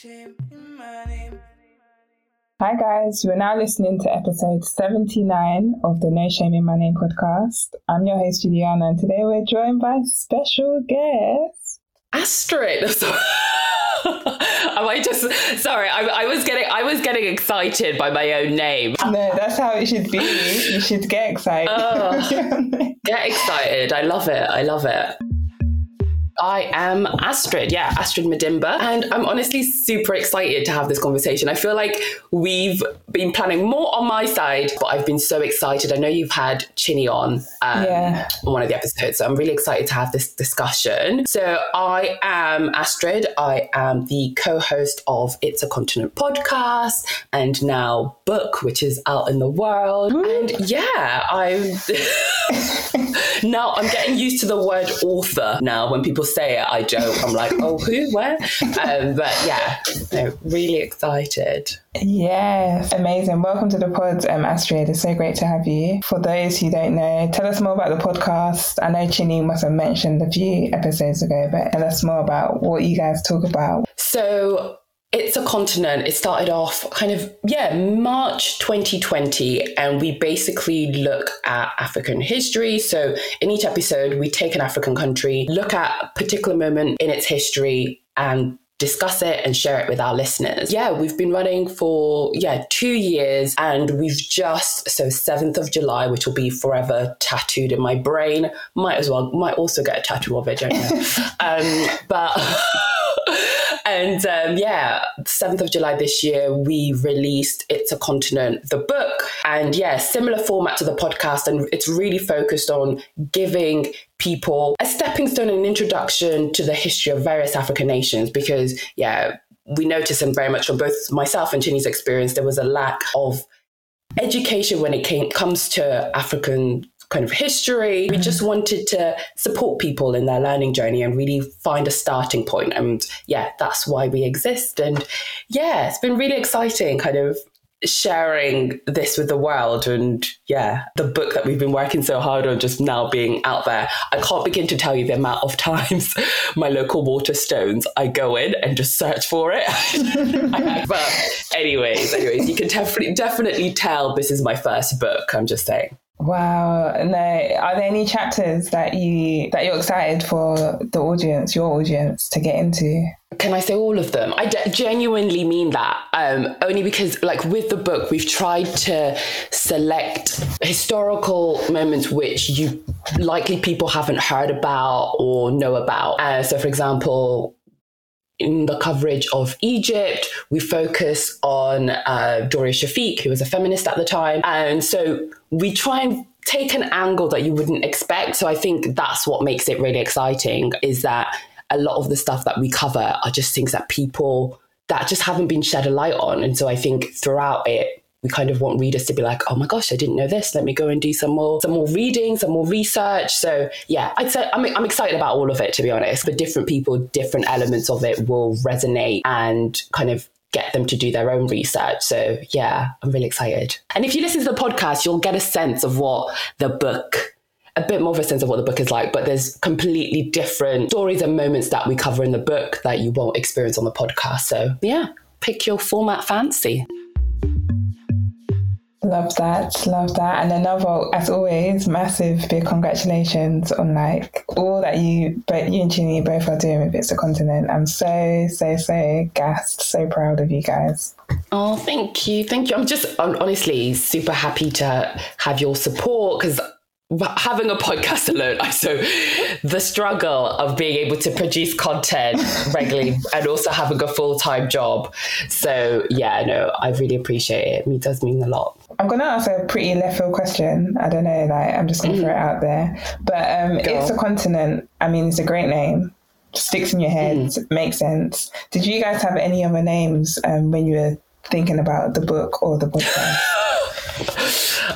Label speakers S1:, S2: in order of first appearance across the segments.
S1: Hi guys, we're now listening to episode 79 of the No Shame in My Name podcast. I'm your host Juliana and today we're joined by special guest
S2: Astrid. Am I just sorry? I, I, was getting I was getting excited by my own name.
S1: No, that's how it should be. You should get excited.
S2: Oh, get excited! I love it. I love it. I am Astrid, yeah, Astrid Madimba. And I'm honestly super excited to have this conversation. I feel like we've been planning more on my side, but I've been so excited. I know you've had Chinny on um, yeah. on one of the episodes, so I'm really excited to have this discussion. So I am Astrid. I am the co-host of It's a Continent podcast and now book, which is out in the world. And yeah, I'm now I'm getting used to the word author now when people say it, I joke. I'm like, oh, who, where? Um, but yeah, no, really excited.
S1: Yes, amazing. Welcome to the pod, um, Astrid. It's so great to have you. For those who don't know, tell us more about the podcast. I know Chinny must have mentioned a few episodes ago, but tell us more about what you guys talk about.
S2: So it's a continent. It started off kind of, yeah, March 2020. And we basically look at African history. So in each episode, we take an African country, look at a particular moment in its history, and discuss it and share it with our listeners. Yeah, we've been running for yeah, 2 years and we've just so 7th of July which will be forever tattooed in my brain. Might as well might also get a tattoo of it, don't know. um, but and um, yeah, 7th of July this year, we released It's a Continent, the book. And yeah, similar format to the podcast. And it's really focused on giving people a stepping stone and introduction to the history of various African nations because, yeah, we noticed and very much from both myself and Chinny's experience, there was a lack of education when it came, comes to African kind of history. We mm-hmm. just wanted to support people in their learning journey and really find a starting point. And yeah, that's why we exist. And yeah, it's been really exciting kind of sharing this with the world and yeah the book that we've been working so hard on just now being out there i can't begin to tell you the amount of times my local Waterstones i go in and just search for it but anyways anyways you can definitely definitely tell this is my first book i'm just saying
S1: Wow. No, are there any chapters that you that you're excited for the audience, your audience, to get into?
S2: Can I say all of them? I d- genuinely mean that. Um, only because, like, with the book, we've tried to select historical moments which you likely people haven't heard about or know about. Uh, so, for example, in the coverage of Egypt, we focus on uh, Doria Shafiq, who was a feminist at the time. And so we try and take an angle that you wouldn't expect. So I think that's what makes it really exciting is that a lot of the stuff that we cover are just things that people that just haven't been shed a light on. And so I think throughout it, we kind of want readers to be like, oh my gosh, I didn't know this. Let me go and do some more, some more reading, some more research. So yeah, I'd say I'm, I'm excited about all of it, to be honest. For different people, different elements of it will resonate and kind of get them to do their own research. So yeah, I'm really excited. And if you listen to the podcast, you'll get a sense of what the book a bit more of a sense of what the book is like, but there's completely different stories and moments that we cover in the book that you won't experience on the podcast. So, yeah, pick your format fancy.
S1: Love that, love that. And another, as always, massive big congratulations on like all that you, but you and Chinny both are doing with It's a Continent. I'm so, so, so gassed, so proud of you guys.
S2: Oh, thank you, thank you. I'm just I'm honestly super happy to have your support because having a podcast alone, I so the struggle of being able to produce content regularly and also having a full time job. So yeah, no, I really appreciate it. It does mean a lot.
S1: I'm gonna ask a pretty left field question. I don't know, like I'm just gonna mm. throw it out there. But um, it's a continent. I mean, it's a great name. Sticks in your head, mm. makes sense. Did you guys have any other names um, when you were thinking about the book or the podcast?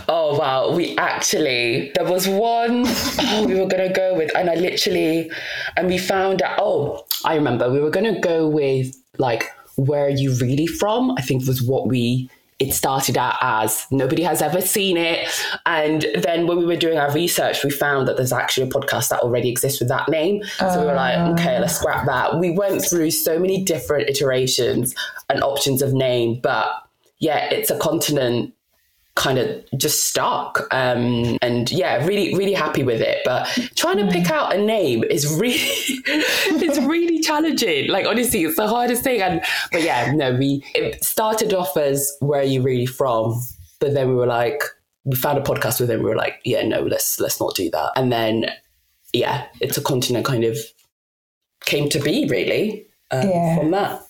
S2: oh wow, we actually there was one oh, we were gonna go with, and I literally and we found out. Oh, I remember we were gonna go with like where are you really from? I think was what we it started out as nobody has ever seen it. And then when we were doing our research, we found that there's actually a podcast that already exists with that name. So we were like, ah. okay, let's scrap that. We went through so many different iterations and options of name, but yeah, it's a continent kind of just stuck. Um and yeah really really happy with it. But trying to pick out a name is really it's really challenging. Like honestly it's the hardest thing. And but yeah no we it started off as where are you really from? But then we were like we found a podcast with him. We were like yeah no let's let's not do that. And then yeah it's a continent kind of came to be really um, yeah. from that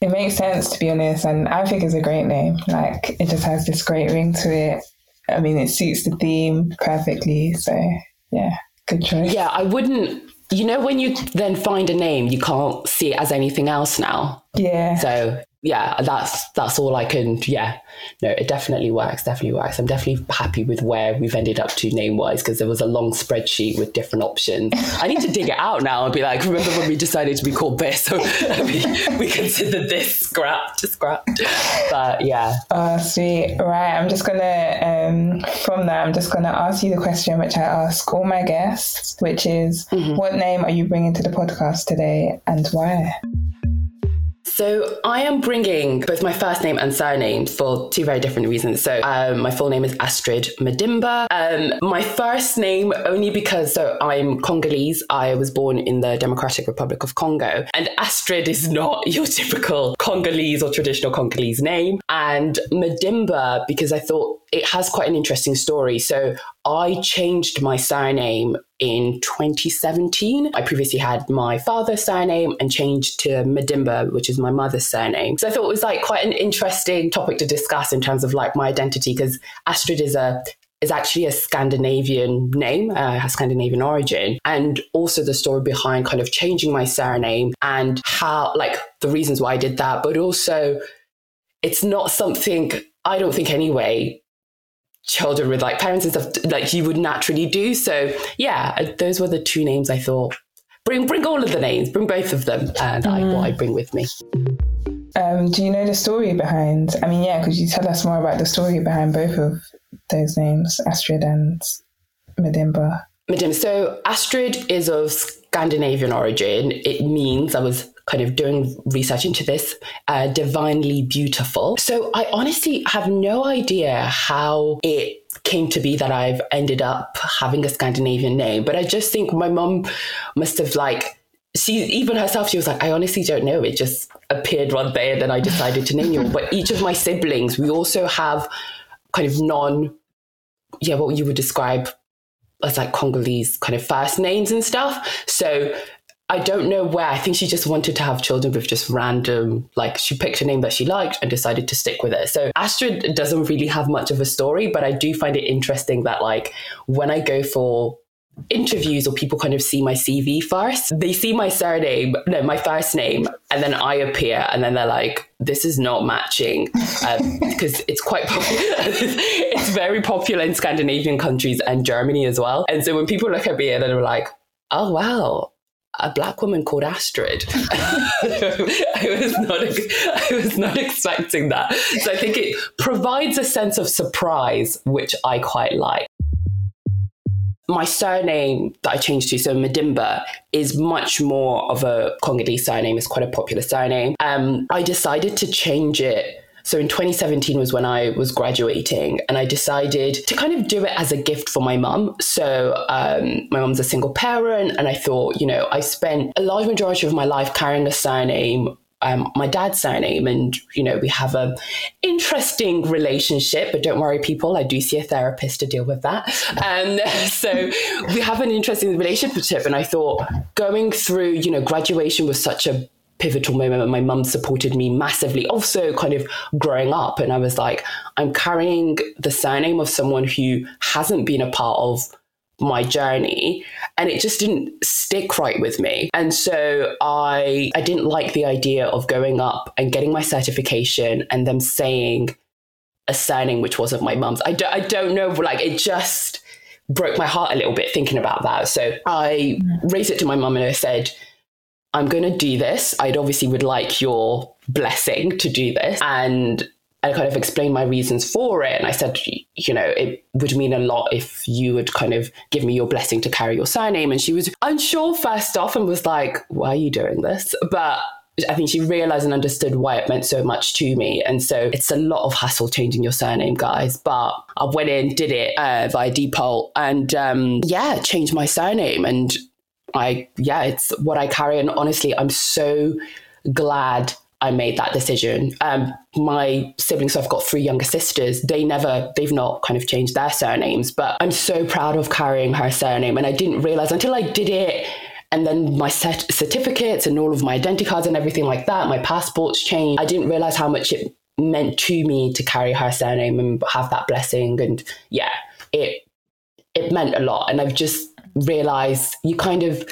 S1: it makes sense to be honest, and I think it's a great name. Like it just has this great ring to it. I mean, it suits the theme perfectly. So yeah, good choice.
S2: Yeah, I wouldn't. You know, when you then find a name, you can't see it as anything else now.
S1: Yeah.
S2: So yeah, that's that's all I can. Yeah, no, it definitely works. Definitely works. I'm definitely happy with where we've ended up to name wise because there was a long spreadsheet with different options. I need to dig it out now and be like, remember when we decided to be called this? So we, we considered this scrapped, scrapped. But yeah.
S1: Oh, sweet. Right. I'm just gonna um, from that. I'm just gonna ask you the question which I ask all my guests, which is, mm-hmm. what name are you bringing to the podcast today and why?
S2: So I am bringing both my first name and surname for two very different reasons. So um, my full name is Astrid Madimba. Um, my first name only because so I'm Congolese. I was born in the Democratic Republic of Congo, and Astrid is not your typical Congolese or traditional Congolese name. And Madimba because I thought it has quite an interesting story. So I changed my surname in 2017. I previously had my father's surname and changed to Madimba, which is my mother's surname. So I thought it was like quite an interesting topic to discuss in terms of like my identity because Astrid is a is actually a Scandinavian name, uh, has Scandinavian origin, and also the story behind kind of changing my surname and how, like, the reasons why I did that, but also it's not something I don't think anyway children with like parents and stuff like you would naturally do. So yeah, uh, those were the two names I thought bring bring all of the names, bring both of them, and mm. I what I bring with me.
S1: Um, do you know the story behind? I mean, yeah, could you tell us more about the story behind both of those names, Astrid and Madimba?
S2: Madimba. So Astrid is of Scandinavian origin. It means I was kind of doing research into this, uh, divinely beautiful. So I honestly have no idea how it came to be that I've ended up having a Scandinavian name, but I just think my mum must have like she even herself she was like i honestly don't know. It just appeared one day and then i decided to name you. But each of my siblings we also have kind of non yeah what you would describe as like congolese kind of first names and stuff. So I don't know where. I think she just wanted to have children with just random, like she picked a name that she liked and decided to stick with it. So Astrid doesn't really have much of a story, but I do find it interesting that like when I go for interviews or people kind of see my CV first, they see my surname, no, my first name, and then I appear, and then they're like, this is not matching because um, it's quite popular. it's very popular in Scandinavian countries and Germany as well. And so when people look at me and they're like, oh, wow, a black woman called Astrid. I was not I was not expecting that. So I think it provides a sense of surprise, which I quite like. My surname that I changed to, so Madimba, is much more of a Congolese surname. It's quite a popular surname. Um, I decided to change it so in 2017 was when I was graduating, and I decided to kind of do it as a gift for my mum. So um, my mum's a single parent, and I thought, you know, I spent a large majority of my life carrying a surname um, my dad's surname and you know we have a interesting relationship but don't worry people i do see a therapist to deal with that and so we have an interesting relationship and i thought going through you know graduation was such a pivotal moment when my mum supported me massively. Also, kind of growing up, and I was like, I'm carrying the surname of someone who hasn't been a part of my journey and it just didn't stick right with me. And so i i didn't like the idea of going up and getting my certification and them saying a surname which wasn't my mum's. I don't, I don't know like it just broke my heart a little bit thinking about that. So i raised it to my mum and i said I'm going to do this. I'd obviously would like your blessing to do this. And I kind of explained my reasons for it. And I said, you know, it would mean a lot if you would kind of give me your blessing to carry your surname. And she was unsure first off and was like, why are you doing this? But I think she realized and understood why it meant so much to me. And so it's a lot of hassle changing your surname, guys. But I went in, did it uh, via deed poll, and um, yeah, changed my surname. And I, yeah, it's what I carry. And honestly, I'm so glad I made that decision. Um, my siblings, so I've got three younger sisters. They never, they've not kind of changed their surnames, but I'm so proud of carrying her surname. And I didn't realize until I did it and then my set certificates and all of my identity cards and everything like that, my passports changed. I didn't realize how much it meant to me to carry her surname and have that blessing. And yeah, it it meant a lot. And I've just realized you kind of,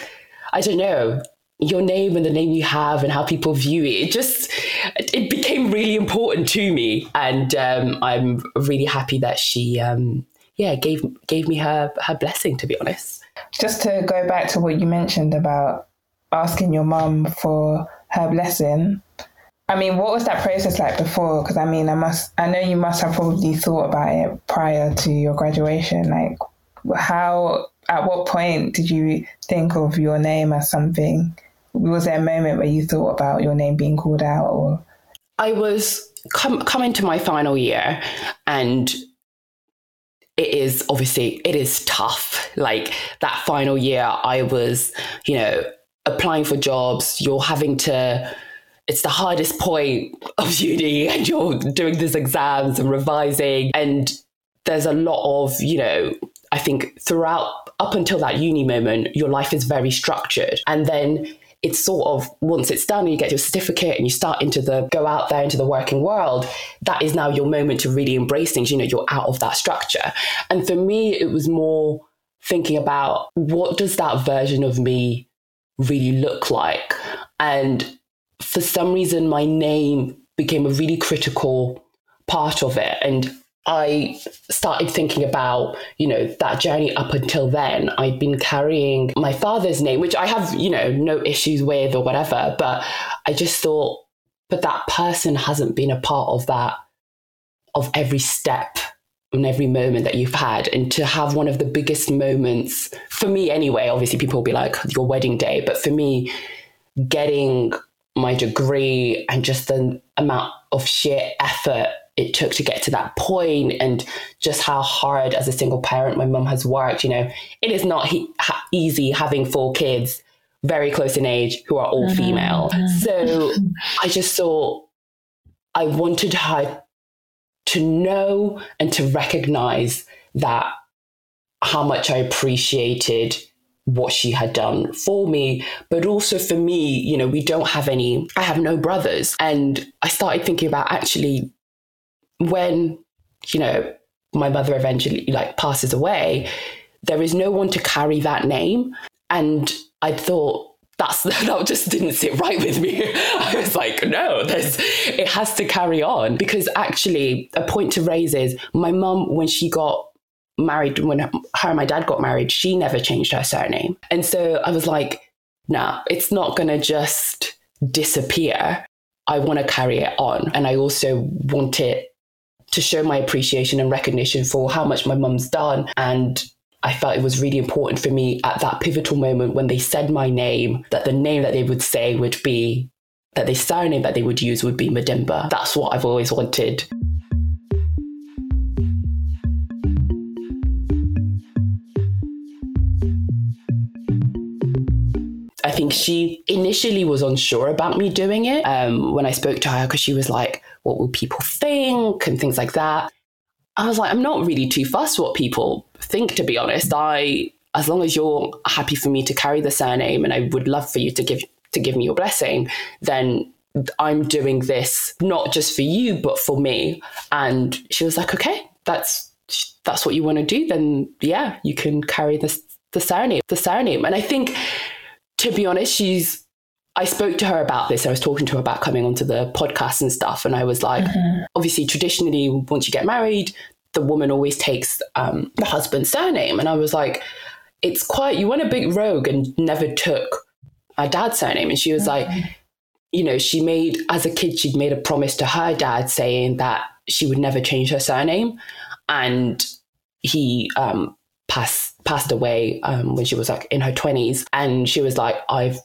S2: I don't know, your name and the name you have and how people view it. It just it became really important to me, and um, I'm really happy that she, um, yeah, gave gave me her her blessing. To be honest.
S1: Just to go back to what you mentioned about asking your mum for her blessing. I mean, what was that process like before? Because I mean, I must, I know you must have probably thought about it prior to your graduation. Like, how, at what point did you think of your name as something? Was there a moment where you thought about your name being called out, or?
S2: I was com- coming to my final year, and it is obviously it is tough like that final year i was you know applying for jobs you're having to it's the hardest point of uni and you're doing these exams and revising and there's a lot of you know i think throughout up until that uni moment your life is very structured. And then it's sort of once it's done and you get your certificate and you start into the go out there into the working world that is now your moment to really embrace things. You know you're out of that structure. And for me it was more thinking about what does that version of me really look like? And for some reason my name became a really critical part of it. And I started thinking about, you know, that journey up until then. I'd been carrying my father's name, which I have, you know, no issues with or whatever, but I just thought, but that person hasn't been a part of that, of every step and every moment that you've had. And to have one of the biggest moments, for me anyway, obviously people will be like, your wedding day, but for me, getting my degree and just the amount of sheer effort it took to get to that point and just how hard as a single parent my mum has worked you know it is not he- ha- easy having four kids very close in age who are all mm-hmm. female so i just thought i wanted her to know and to recognize that how much i appreciated what she had done for me, but also for me, you know, we don't have any, I have no brothers. And I started thinking about actually when, you know, my mother eventually like passes away, there is no one to carry that name. And I thought that's that just didn't sit right with me. I was like, no, there's it has to carry on. Because actually a point to raise is my mum, when she got married, when her and my dad got married, she never changed her surname. And so I was like, nah, it's not gonna just disappear. I want to carry it on. And I also want it to show my appreciation and recognition for how much my mum's done. And I felt it was really important for me at that pivotal moment when they said my name, that the name that they would say would be, that the surname that they would use would be Madimba. That's what I've always wanted. I think she initially was unsure about me doing it um, when I spoke to her because she was like, what will people think and things like that. I was like, I'm not really too fussed what people think, to be honest. I, as long as you're happy for me to carry the surname and I would love for you to give to give me your blessing, then I'm doing this not just for you, but for me. And she was like, okay, that's that's what you want to do, then yeah, you can carry this the surname, the surname. And I think to be honest, she's I spoke to her about this. I was talking to her about coming onto the podcast and stuff. And I was like, mm-hmm. obviously, traditionally, once you get married, the woman always takes um, the husband's surname. And I was like, it's quite, you went a big rogue and never took my dad's surname. And she was mm-hmm. like, you know, she made, as a kid, she'd made a promise to her dad saying that she would never change her surname. And he um, passed, passed away um, when she was like in her 20s. And she was like, I've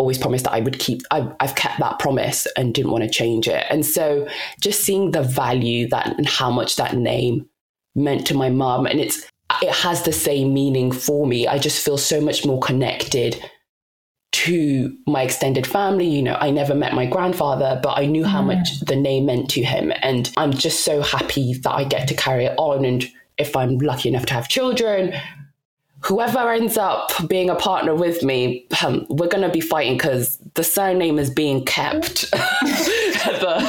S2: always promised that I would keep, I, I've kept that promise and didn't want to change it. And so just seeing the value that and how much that name meant to my mum, and it's, it has the same meaning for me. I just feel so much more connected to my extended family. You know, I never met my grandfather, but I knew how mm. much the name meant to him. And I'm just so happy that I get to carry it on. And if I'm lucky enough to have children, whoever ends up being a partner with me, um, we're going to be fighting because the surname is being kept. the,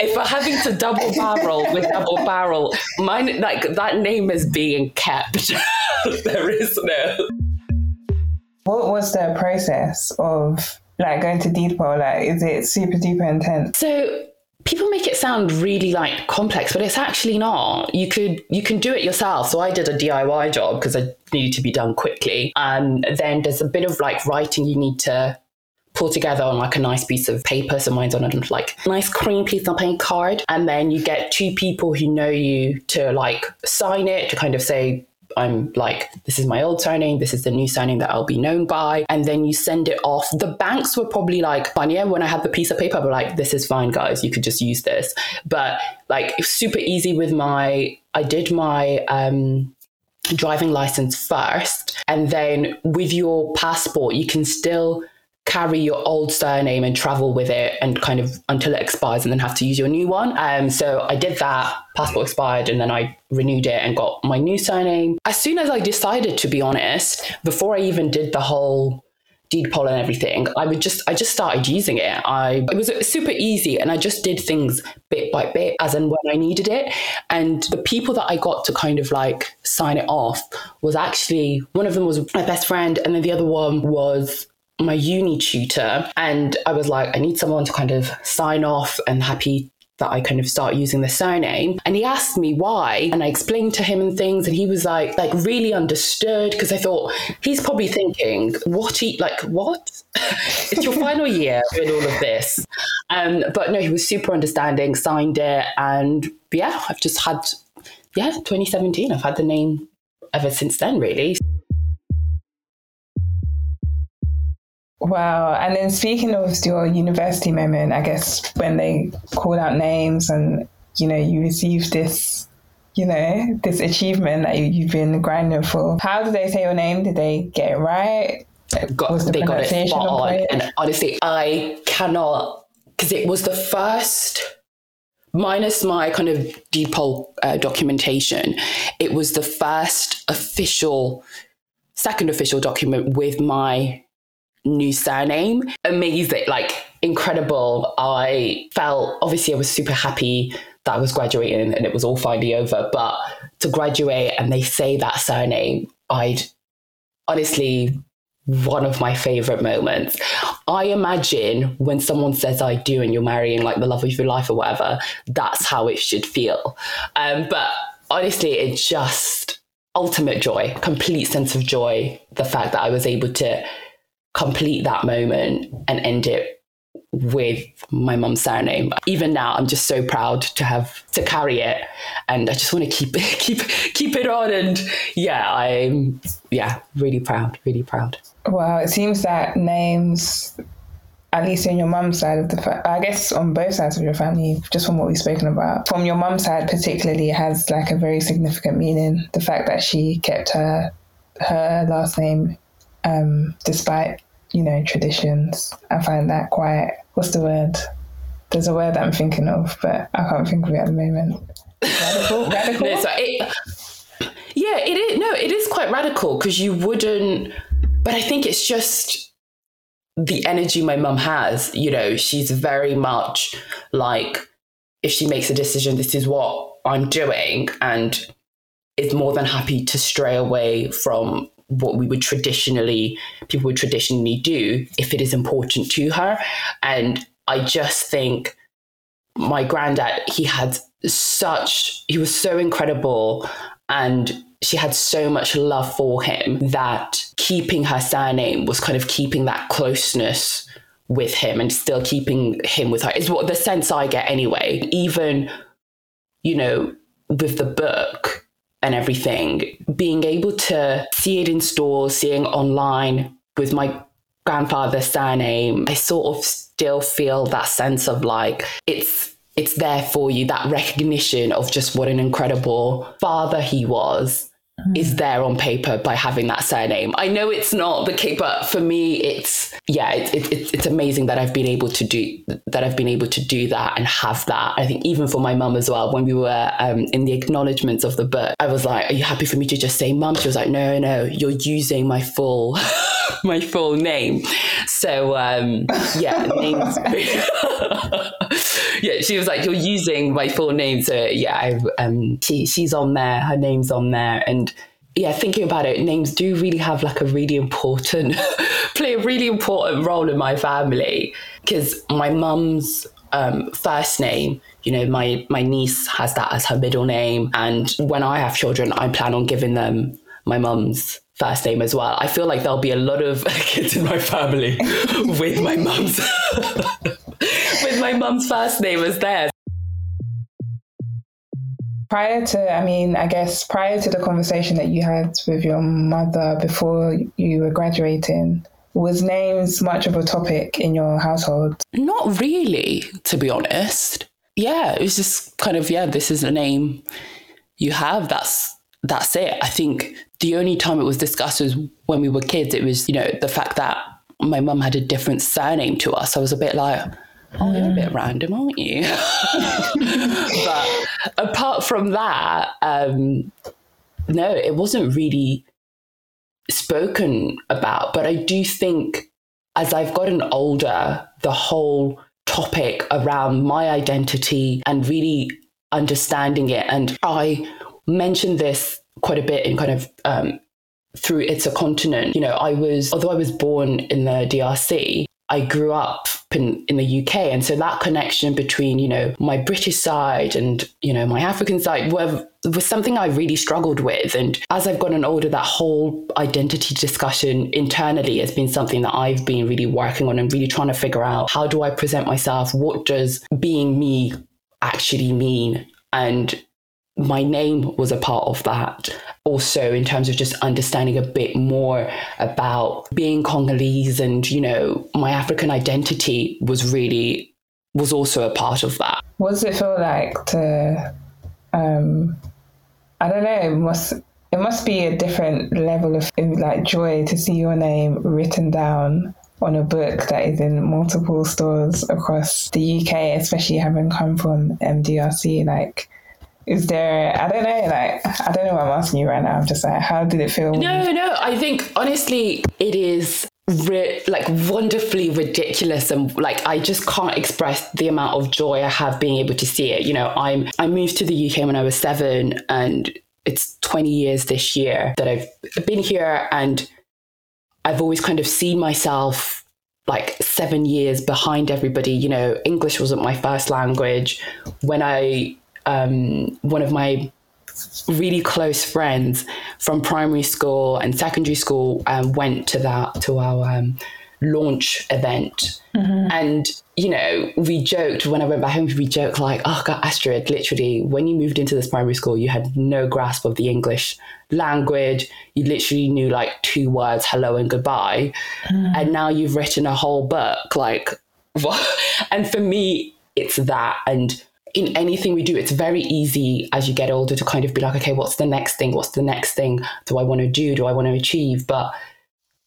S2: if we're having to double barrel with double barrel, mine like that name is being kept. there is no.
S1: What was the process of like going to deed poll? Like, is it super duper intense?
S2: So people make it sound really like complex, but it's actually not. You could you can do it yourself. So I did a DIY job because I needed to be done quickly, and then there's a bit of like writing you need to pull together on like a nice piece of paper. So mine's on a like nice cream piece of paint card, and then you get two people who know you to like sign it to kind of say I'm like, this is my old surname, this is the new surname that I'll be known by. And then you send it off. The banks were probably like, yeah, when I had the piece of paper, but like, this is fine, guys, you could just use this. But like, super easy with my, I did my, um, driving license first and then with your passport you can still carry your old surname and travel with it and kind of until it expires and then have to use your new one. Um, so I did that, passport expired, and then I renewed it and got my new surname. As soon as I decided, to be honest, before I even did the whole deed poll and everything, I would just I just started using it. I it was super easy and I just did things bit by bit as and when I needed it. And the people that I got to kind of like sign it off was actually one of them was my best friend and then the other one was my uni tutor and I was like, I need someone to kind of sign off and happy that I kind of start using the surname. And he asked me why. And I explained to him and things. And he was like, like really understood because I thought he's probably thinking, what he like, what? it's your final year doing all of this. Um, but no, he was super understanding, signed it. And yeah, I've just had, yeah, 2017. I've had the name ever since then, really.
S1: Wow. And then speaking of your university moment, I guess when they call out names and, you know, you receive this, you know, this achievement that you, have been grinding for. How did they say your name? Did they get it right?
S2: Got, the they got it spot on. And honestly, I cannot, because it was the first minus my kind of deed poll uh, documentation, it was the first official, second official document with my new surname. Amazing, like incredible. I felt obviously I was super happy that I was graduating and it was all finally over. But to graduate and they say that surname, I'd honestly one of my favorite moments. I imagine when someone says I do and you're marrying like the love of your life or whatever, that's how it should feel. Um, but honestly, it just ultimate joy, complete sense of joy. The fact that I was able to complete that moment and end it with my mum's surname. Even now, I'm just so proud to have to carry it, and I just want to keep it, keep keep it on. And yeah, I'm yeah really proud, really proud.
S1: Well, it seems that names, at least in your mum's side of the, fa- I guess on both sides of your family, just from what we've spoken about, from your mum's side particularly, has like a very significant meaning. The fact that she kept her her last name um, despite you know, traditions. I find that quite, what's the word? There's a word that I'm thinking of, but I can't think of it at the moment. Radical? radical?
S2: no, so it, yeah, it is. No, it is quite radical because you wouldn't, but I think it's just the energy my mum has. You know, she's very much like, if she makes a decision, this is what I'm doing, and is more than happy to stray away from what we would traditionally people would traditionally do if it is important to her and i just think my granddad he had such he was so incredible and she had so much love for him that keeping her surname was kind of keeping that closeness with him and still keeping him with her is what the sense I get anyway. Even, you know, with the book and everything, being able to see it in stores, seeing online with my grandfather's surname, I sort of still feel that sense of like it's it's there for you, that recognition of just what an incredible father he was is there on paper by having that surname. I know it's not the case, but for me, it's yeah, it's it's it's amazing that I've been able to do that. I've been able to do that and have that. I think even for my mum as well. When we were um, in the acknowledgements of the book, I was like, "Are you happy for me to just say mum?" She was like, "No, no, you're using my full my full name." So um, yeah, names. yeah, she was like, "You're using my full name." So yeah, I, um, she she's on there. Her name's on there, and yeah, thinking about it, names do really have like a really important, play a really important role in my family because my mum's um, first name, you know, my my niece has that as her middle name, and when I have children, I plan on giving them my mum's first name as well. I feel like there'll be a lot of kids in my family with my mum's my mum's first name as theirs.
S1: Prior to, I mean, I guess prior to the conversation that you had with your mother before you were graduating, was names much of a topic in your household?
S2: Not really, to be honest. Yeah, it was just kind of, yeah, this is a name you have. That's that's it. I think the only time it was discussed was when we were kids. It was, you know, the fact that my mum had a different surname to us. I was a bit like, oh, you're a bit random, aren't you? but apart from that, um, no, it wasn't really spoken about. But I do think as I've gotten older, the whole topic around my identity and really understanding it, and I mentioned this quite a bit in kind of um, through It's a Continent. You know, I was, although I was born in the DRC, I grew up in, in the UK. And so that connection between, you know, my British side and, you know, my African side were, was something I really struggled with. And as I've gotten older, that whole identity discussion internally has been something that I've been really working on and really trying to figure out how do I present myself? What does being me actually mean? And my name was a part of that. Also, in terms of just understanding a bit more about being Congolese and, you know, my African identity was really, was also a part of that.
S1: What does it feel like to, um, I don't know, it must, it must be a different level of like joy to see your name written down on a book that is in multiple stores across the UK, especially having come from MDRC. Like, is there i don't know like i don't know what i'm asking you right now i'm just like how did it feel
S2: no no i think honestly it is Re- like wonderfully ridiculous and like I just can't express the amount of joy I have being able to see it. You know, I'm I moved to the UK when I was seven and it's 20 years this year that I've been here and I've always kind of seen myself like seven years behind everybody. You know, English wasn't my first language. When I um, one of my really close friends from primary school and secondary school um, went to that to our um, launch event. Mm-hmm. and you know we joked when i went back home we joked like oh god astrid literally when you moved into this primary school you had no grasp of the english language. You literally knew like two words hello and goodbye. Mm-hmm. and now you've written a whole book like what? And for me it's that. And in anything we do, it's very easy as you get older to kind of be like, okay, what's the next thing? What's the next thing do I want to do? Do I want to achieve? But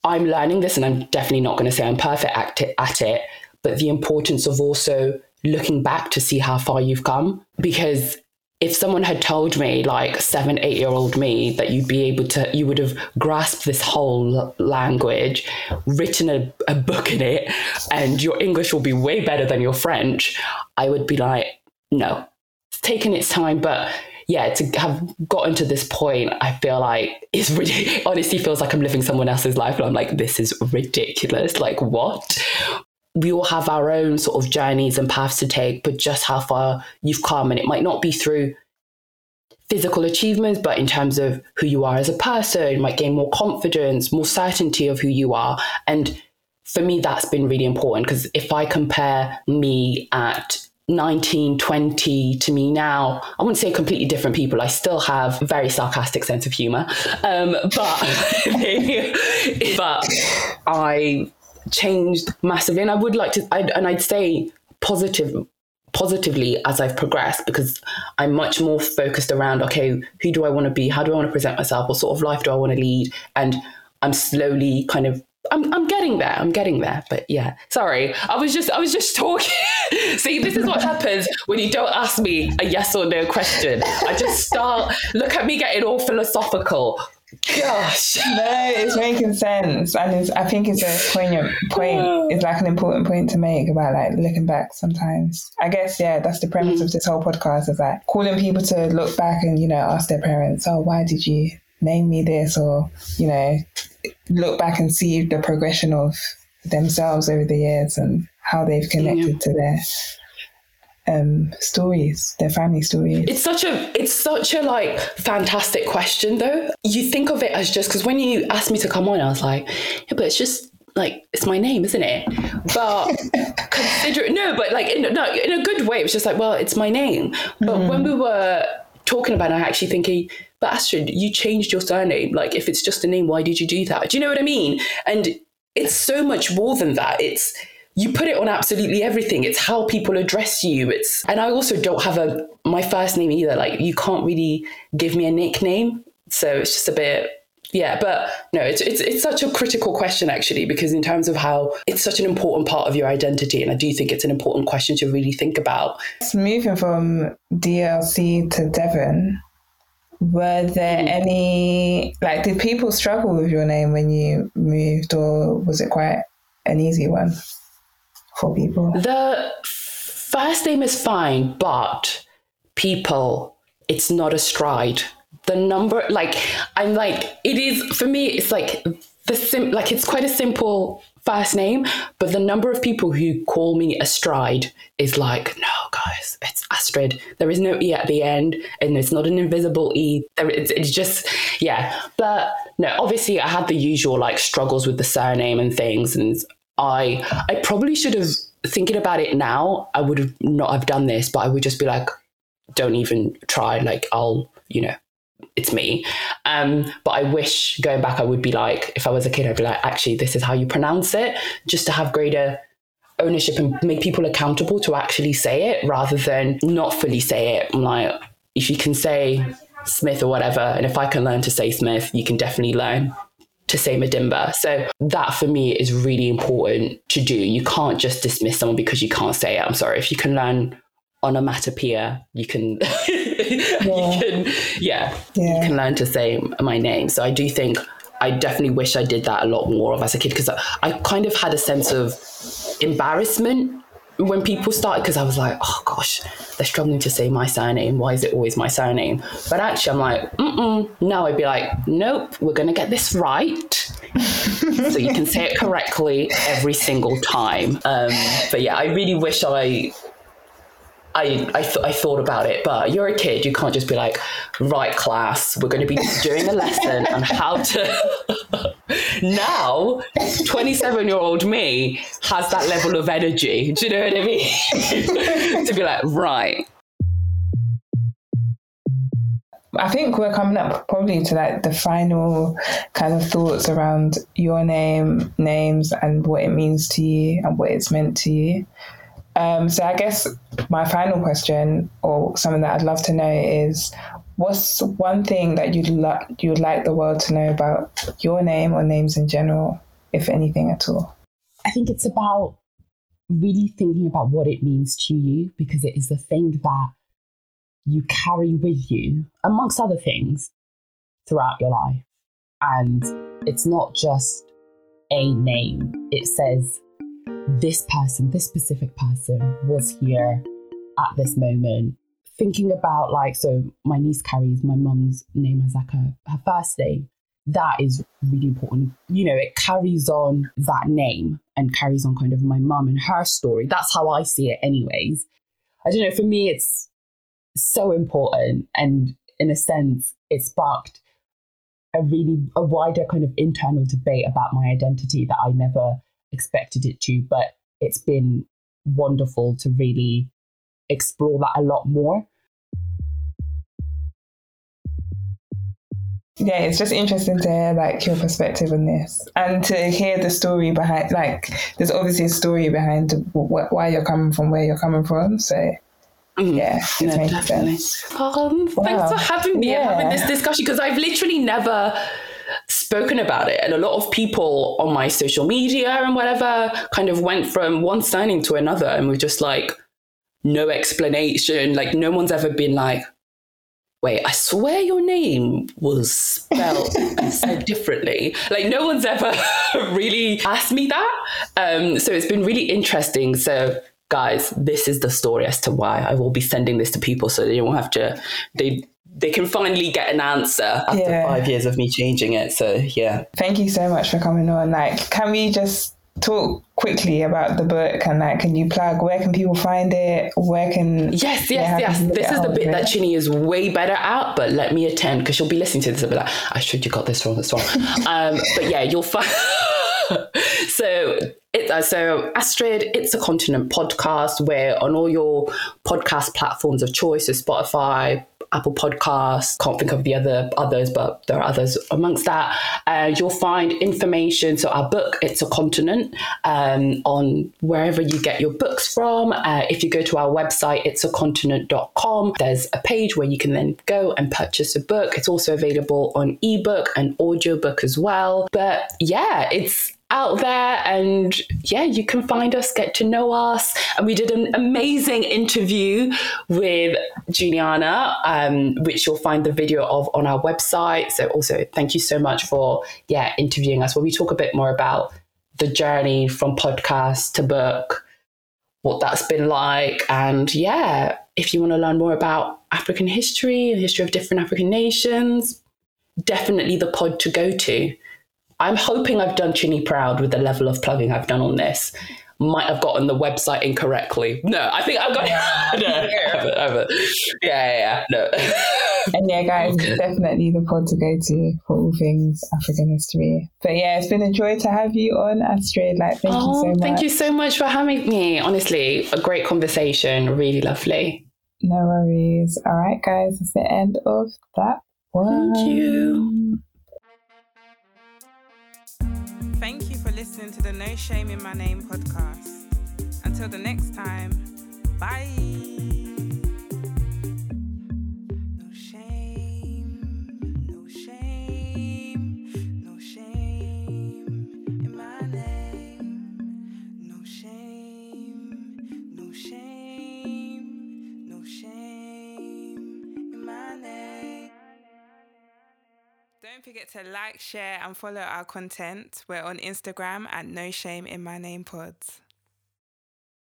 S2: I'm learning this and I'm definitely not going to say I'm perfect at it, at it, but the importance of also looking back to see how far you've come. Because if someone had told me, like seven, eight year old me, that you'd be able to, you would have grasped this whole language, written a, a book in it, and your English will be way better than your French, I would be like, no, it's taken its time, but yeah, to have gotten to this point, I feel like it's really honestly feels like I'm living someone else's life. And I'm like, this is ridiculous. Like, what? We all have our own sort of journeys and paths to take, but just how far you've come. And it might not be through physical achievements, but in terms of who you are as a person, you might gain more confidence, more certainty of who you are. And for me, that's been really important because if I compare me at 19, 20 to me now, I wouldn't say completely different people. I still have a very sarcastic sense of humor. Um, but, but I changed massively. And I would like to, I'd, and I'd say positive, positively as I've progressed because I'm much more focused around, okay, who do I want to be? How do I want to present myself? What sort of life do I want to lead? And I'm slowly kind of I'm, I'm getting there. I'm getting there. But yeah, sorry. I was just I was just talking. See, this is what happens when you don't ask me a yes or no question. I just start look at me getting all philosophical. Gosh.
S1: No, it's making sense. And it's, I think it's a poignant point. It's like an important point to make about like looking back sometimes. I guess, yeah, that's the premise mm. of this whole podcast is like calling people to look back and, you know, ask their parents, oh, why did you name me this? Or, you know, look back and see the progression of themselves over the years and how they've connected yeah. to their um, stories, their family stories.
S2: It's such a it's such a like fantastic question though. You think of it as just because when you asked me to come on, I was like, yeah, but it's just like it's my name, isn't it? But consider no, but like in, no, in a good way. It was just like, well, it's my name. But mm. when we were talking about it, I actually thinking, but Astrid, you changed your surname. Like, if it's just a name, why did you do that? Do you know what I mean? And it's so much more than that. It's you put it on absolutely everything. It's how people address you. It's and I also don't have a my first name either. Like you can't really give me a nickname. So it's just a bit yeah, but no, it's, it's it's such a critical question actually because in terms of how it's such an important part of your identity, and I do think it's an important question to really think about.
S1: Moving from DRC to Devon, were there mm. any like did people struggle with your name when you moved, or was it quite an easy one for people?
S2: The first name is fine, but people, it's not a stride the number like i'm like it is for me it's like the sim like it's quite a simple first name but the number of people who call me a stride is like no guys it's astrid. There is no e at the end and it's not an invisible e. It's, it's just yeah. But no obviously i had the usual like struggles with the surname and things and i i probably should have thinking about it now i would have not have done this but i would just be like don't even try like i'll you know it's me. Um, but I wish going back, I would be like, if I was a kid, I'd be like, actually, this is how you pronounce it, just to have greater ownership and make people accountable to actually say it rather than not fully say it. I'm like, if you can say Smith or whatever, and if I can learn to say Smith, you can definitely learn to say Madimba. So that for me is really important to do. You can't just dismiss someone because you can't say it. I'm sorry. If you can learn onomatopoeia, you can yeah. you can, yeah, yeah, you can learn to say my name. So I do think I definitely wish I did that a lot more of as a kid because I, I kind of had a sense of embarrassment when people started because I was like, oh gosh, they're struggling to say my surname. Why is it always my surname? But actually, I'm like, mm no. I'd be like, nope, we're gonna get this right, so you can say it correctly every single time. Um, but yeah, I really wish I I, I, th- I, thought about it, but you're a kid. You can't just be like, right, class, we're going to be doing a lesson on how to. now, 27 year old me has that level of energy. Do you know what I mean? to be like, right.
S1: I think we're coming up probably to like the final kind of thoughts around your name, names, and what it means to you and what it's meant to you. Um, so I guess my final question, or something that I'd love to know, is what's one thing that you'd like you'd like the world to know about your name or names in general, if anything at all?
S2: I think it's about really thinking about what it means to you because it is the thing that you carry with you, amongst other things, throughout your life. And it's not just a name, it says this person, this specific person was here at this moment. Thinking about like, so my niece carries my mum's name as like her, her first name. That is really important. You know, it carries on that name and carries on kind of my mum and her story. That's how I see it, anyways. I don't know, for me, it's so important. And in a sense, it sparked a really a wider kind of internal debate about my identity that I never expected it to, but it's been wonderful to really explore that a lot more.
S1: yeah, it's just interesting to hear like your perspective on this and to hear the story behind. Like, there's obviously a story behind wh- why you're coming from, where you're coming from. So, mm. yeah, it no, definitely. sense.
S2: Um, wow. Thanks for having me yeah. and having this discussion because I've literally never spoken about it, and a lot of people on my social media and whatever kind of went from one signing to another, and we're just like no explanation. Like, no one's ever been like wait, I swear your name was spelled said differently. Like no one's ever really asked me that. Um, so it's been really interesting. So guys, this is the story as to why I will be sending this to people so they won't have to they they can finally get an answer after yeah. five years of me changing it. So yeah.
S1: Thank you so much for coming on. Like, can we just talk quickly about the book and like can you plug where can people find it where can
S2: yes yes yes this is the bit that Chinny is way better at but let me attend because she'll be listening to this and be like I should you got this wrong this wrong um, but yeah you'll find so it, uh, so Astrid, it's a continent podcast. Where on all your podcast platforms of choice, so Spotify, Apple Podcasts. Can't think of the other others, but there are others amongst that. Uh, you'll find information. So our book, it's a continent, um, on wherever you get your books from. Uh, if you go to our website, it's a continent.com. There's a page where you can then go and purchase a book. It's also available on ebook and audiobook as well. But yeah, it's out there and yeah you can find us get to know us. And we did an amazing interview with juliana um, which you'll find the video of on our website. So also thank you so much for yeah interviewing us. Where we talk a bit more about the journey from podcast to book what that's been like. And yeah if you want to learn more about african history and history of different african nations definitely the pod to go to I'm hoping I've done Chinny proud with the level of plugging I've done on this. Might have gotten the website incorrectly. No, I think I've got yeah. no, yeah. yeah, yeah, no.
S1: and yeah, guys, definitely the pod to go to for all things African history. But yeah, it's been a joy to have you on, Astrid. Like, thank oh, you so much.
S2: Thank you so much for having me. Honestly, a great conversation. Really lovely.
S1: No worries. All right, guys, that's the end of that one.
S2: Thank you
S3: No Shame in My Name podcast. Until the next time, bye. Don't forget to like, share, and follow our content. We're on Instagram at No Shame in My Name Pods.